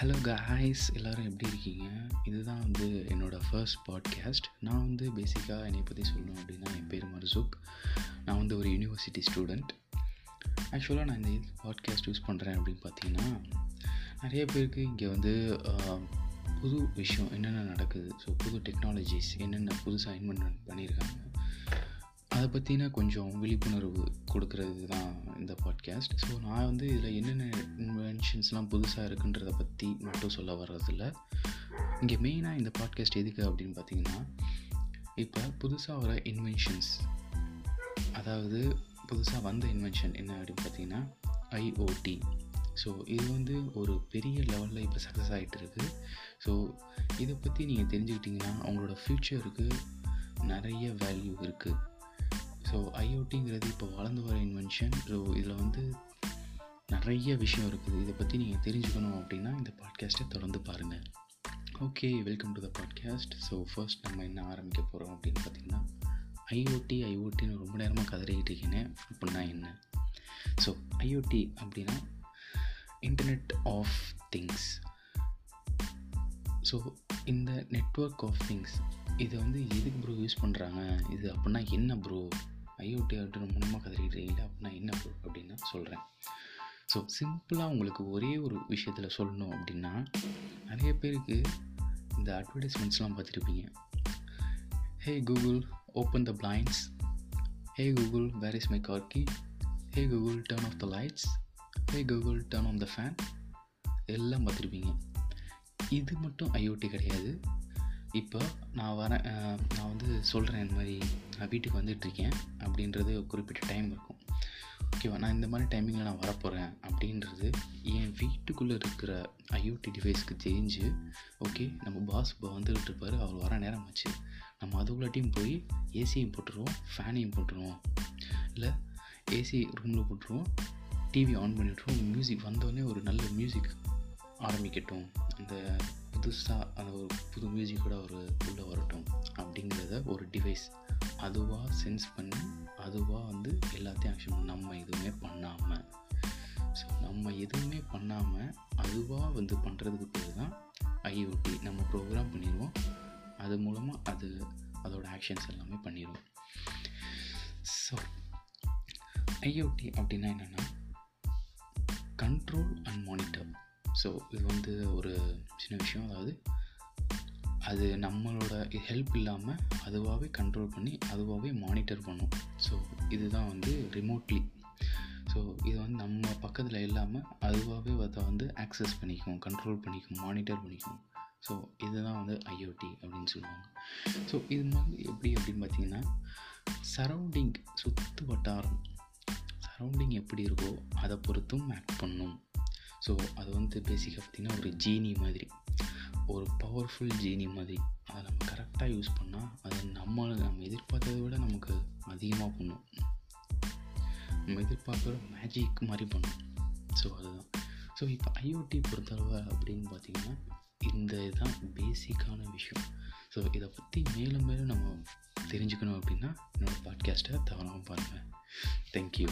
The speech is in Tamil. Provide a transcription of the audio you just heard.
ஹலோ காய்ஸ் எல்லோரும் எப்படி இருக்கீங்க? இதுதான் வந்து என்னோடய ஃபர்ஸ்ட் பாட்காஸ்ட் நான் வந்து பேசிக்காக என்னை பற்றி சொல்லணும் அப்படின்னா என் பேர் மர்சுக். நான் வந்து ஒரு யூனிவர்சிட்டி ஸ்டூடெண்ட் ஆக்சுவலாக நான் இந்த பாட்காஸ்ட் யூஸ் பண்ணுறேன் அப்படின்னு பார்த்தீங்கன்னா நிறைய பேருக்கு இங்கே வந்து புது விஷயம் என்னென்ன நடக்குது? ஸோ புது டெக்னாலஜிஸ் என்னென்ன புதுசாக இன்வென்ட் பண்ணியிருக்காங்க அதை பற்றின கொஞ்சம் விழிப்புணர்வு கொடுக்கறது தான் இந்த பாட்காஸ்ட் ஸோ நான் வந்து இதில் என்னென்ன இன்வென்ஷன்ஸ்லாம் புதுசாக இருக்குன்றதை பற்றி மட்டும் சொல்ல வர்றதில்ல. இங்கே மெயினாக இந்த பாட்காஸ்ட் எதுக்கு அப்படின்னு பார்த்தீங்கன்னா இப்போ புதுசாக வர இன்வென்ஷன்ஸ் அதாவது புதுசாக வந்த இன்வென்ஷன் என்ன அப்படின்னு பார்த்தீங்கன்னா ஐஓடி ஸோ இது வந்து ஒரு பெரிய லெவலில் இப்போ சக்ஸஸ் ஆகிட்டு இருக்குது ஸோ இதை பற்றி நீங்கள் தெரிஞ்சுக்கிட்டிங்கன்னா அவங்களோட ஃப்யூச்சருக்கு நிறைய வேல்யூ இருக்குது ஸோ ஐஓடிங்கிறது இப்போ வளர்ந்து வர இன்வென்ஷன் ஸோ இதில் வந்து நிறைய விஷயம் இருக்குது. இதை பற்றி நீங்கள் தெரிஞ்சுக்கணும் அப்படின்னா இந்த பாட்காஸ்ட்டை தொடர்ந்து பாருங்கள் okay welcome to the podcast so first நம்ம என்ன ஆரம்பிக்க போகிறோம் அப்படின்னு பார்த்தீங்கன்னா ஐஓடி ஐஓடின்னு ரொம்ப நேரமாக கதறிக்கிட்டு இருக்கீங்க. அப்படின்னா என்ன? ஸோ ஐஓடி அப்படின்னா இன்டர்நெட் ஆஃப் திங்ஸ் ஸோ இந்த நெட்ஒர்க் ஆஃப் திங்ஸ் இதை வந்து எதுக்கு ப்ரோ யூஸ் பண்ணுறாங்க இது அப்படின்னா என்ன ப்ரோ ஐஓடி அப்படின்னு மூலமாக இருக்கீங்களா அப்படின்னா என்ன ப்ரோ அப்படின்னு சொல்கிறேன் ஸோ சிம்பிளாக உங்களுக்கு ஒரே ஒரு விஷயத்தில் சொல்லணும் அப்படின்னா நிறைய பேருக்கு இந்த அட்வர்டைஸ்மெண்ட்ஸ்லாம் பார்த்துருப்பீங்க. Hey Google open the blinds hey Google where is my car key hey Google turn off the lights hey Google turn on the fan எல்லாம் பார்த்துருப்பீங்க. இது மட்டும் ஐஓடி கிடையாது. இப்போ நான் வரேன் நான் வந்து சொல்கிறேன் இந்த மாதிரி நான் வீட்டுக்கு வந்துட்டுருக்கேன் அப்படின்றது குறிப்பிட்ட டைம் இருக்கும். ஓகேவா நான் இந்த மாதிரி டைமிங்கில் நான் வரப்போகிறேன் அப்படின்றது என் வீட்டுக்குள்ளே இருக்கிற ஐஓடி டிவைஸ்க்கு தெரிஞ்சு ஓகே நம்ம பாஸ் இப்போ வந்துக்கிட்டு இருப்பார். அவர் வர நேரம் ஆச்சு. நம்ம அதுக்குள்ளாட்டியும் போய் ஏசியும் போட்டுருவோம் ஃபேனையும் போட்டுருவோம். இல்லை ஏசி ரூமில் போட்டுருவோம் டிவி ஆன் பண்ணிவிட்ருவோம் மியூசிக் வந்தோடனே ஒரு நல்ல மியூசிக் ஆரம்பிக்கட்டும். அந்த புதுசாக அந்த ஒரு புது மியூசிக்கோட ஒரு உள்ளே வரட்டும் அப்படிங்கிறத ஒரு டிவைஸ் அதுவாக சென்ஸ் பண்ணி அதுவாக வந்து எல்லாத்தையும் ஆக்ஷன் நம்ம எதுவுமே பண்ணாமல் ஸோ நம்ம எதுவுமே பண்ணாமல் அதுவாக வந்து பண்ணுறதுக்கு பேர் தான் ஐஓடி நம்ம ப்ரோக்ராம் பண்ணிடுவோம். அது மூலமாக அது அதோட ஆக்ஷன்ஸ் எல்லாமே பண்ணிடுவோம். ஸோ ஐஓடி அப்படின்னா என்னென்னா கண்ட்ரோல் அண்ட் மானிட்டர் ஸோ இது வந்து ஒரு சின்ன விஷயம். அதாவது அது நம்மளோட ஹெல்ப் இல்லாமல் அதுவாகவே கண்ட்ரோல் பண்ணி அதுவாகவே மானிட்டர் பண்ணும். ஸோ இதுதான் வந்து ரிமோட்லி ஸோ இது வந்து நம்ம பக்கத்தில் இல்லாமல் அதுவாகவே அதை வந்து ஆக்சஸ் பண்ணிக்கும் கண்ட்ரோல் பண்ணிக்கும் மானிட்டர் பண்ணிக்கும். ஸோ இதுதான் வந்து ஐஓடி அப்படின்னு சொல்லுவாங்க. ஸோ இது மாதிரி எப்படி அப்படின்னு பார்த்தீங்கன்னா சரௌண்டிங் சுற்று வட்டாரம். சரௌண்டிங் எப்படி இருக்கோ அதை பொறுத்தும் ஆக்ட் பண்ணும். ஸோ அது வந்து பேசிக்காக பார்த்திங்கன்னா ஒரு ஜீனி மாதிரி. ஒரு பவர்ஃபுல் ஜீனி மாதிரி. அதை நம்ம கரெக்டாக யூஸ் பண்ணால் அது நம்ம நம்ம எதிர்பார்த்ததை விட நமக்கு அதிகமாக பண்ணும். நம்ம எதிர்பார்க்குற மேஜிக் மாதிரி பண்ணும். ஸோ அதுதான். ஸோ இப்போ ஐஓடி பொறுத்தளவு அப்படின்னு பார்த்திங்கன்னா இந்த இதுதான் பேசிக்கான விஷயம். ஸோ இதை பற்றி மேலும் மேலும் நம்ம தெரிஞ்சுக்கணும் அப்படின்னா என்னோடய பாட்காஸ்ட்டை தவறாமல் பாருங்கள் தேங்க்யூ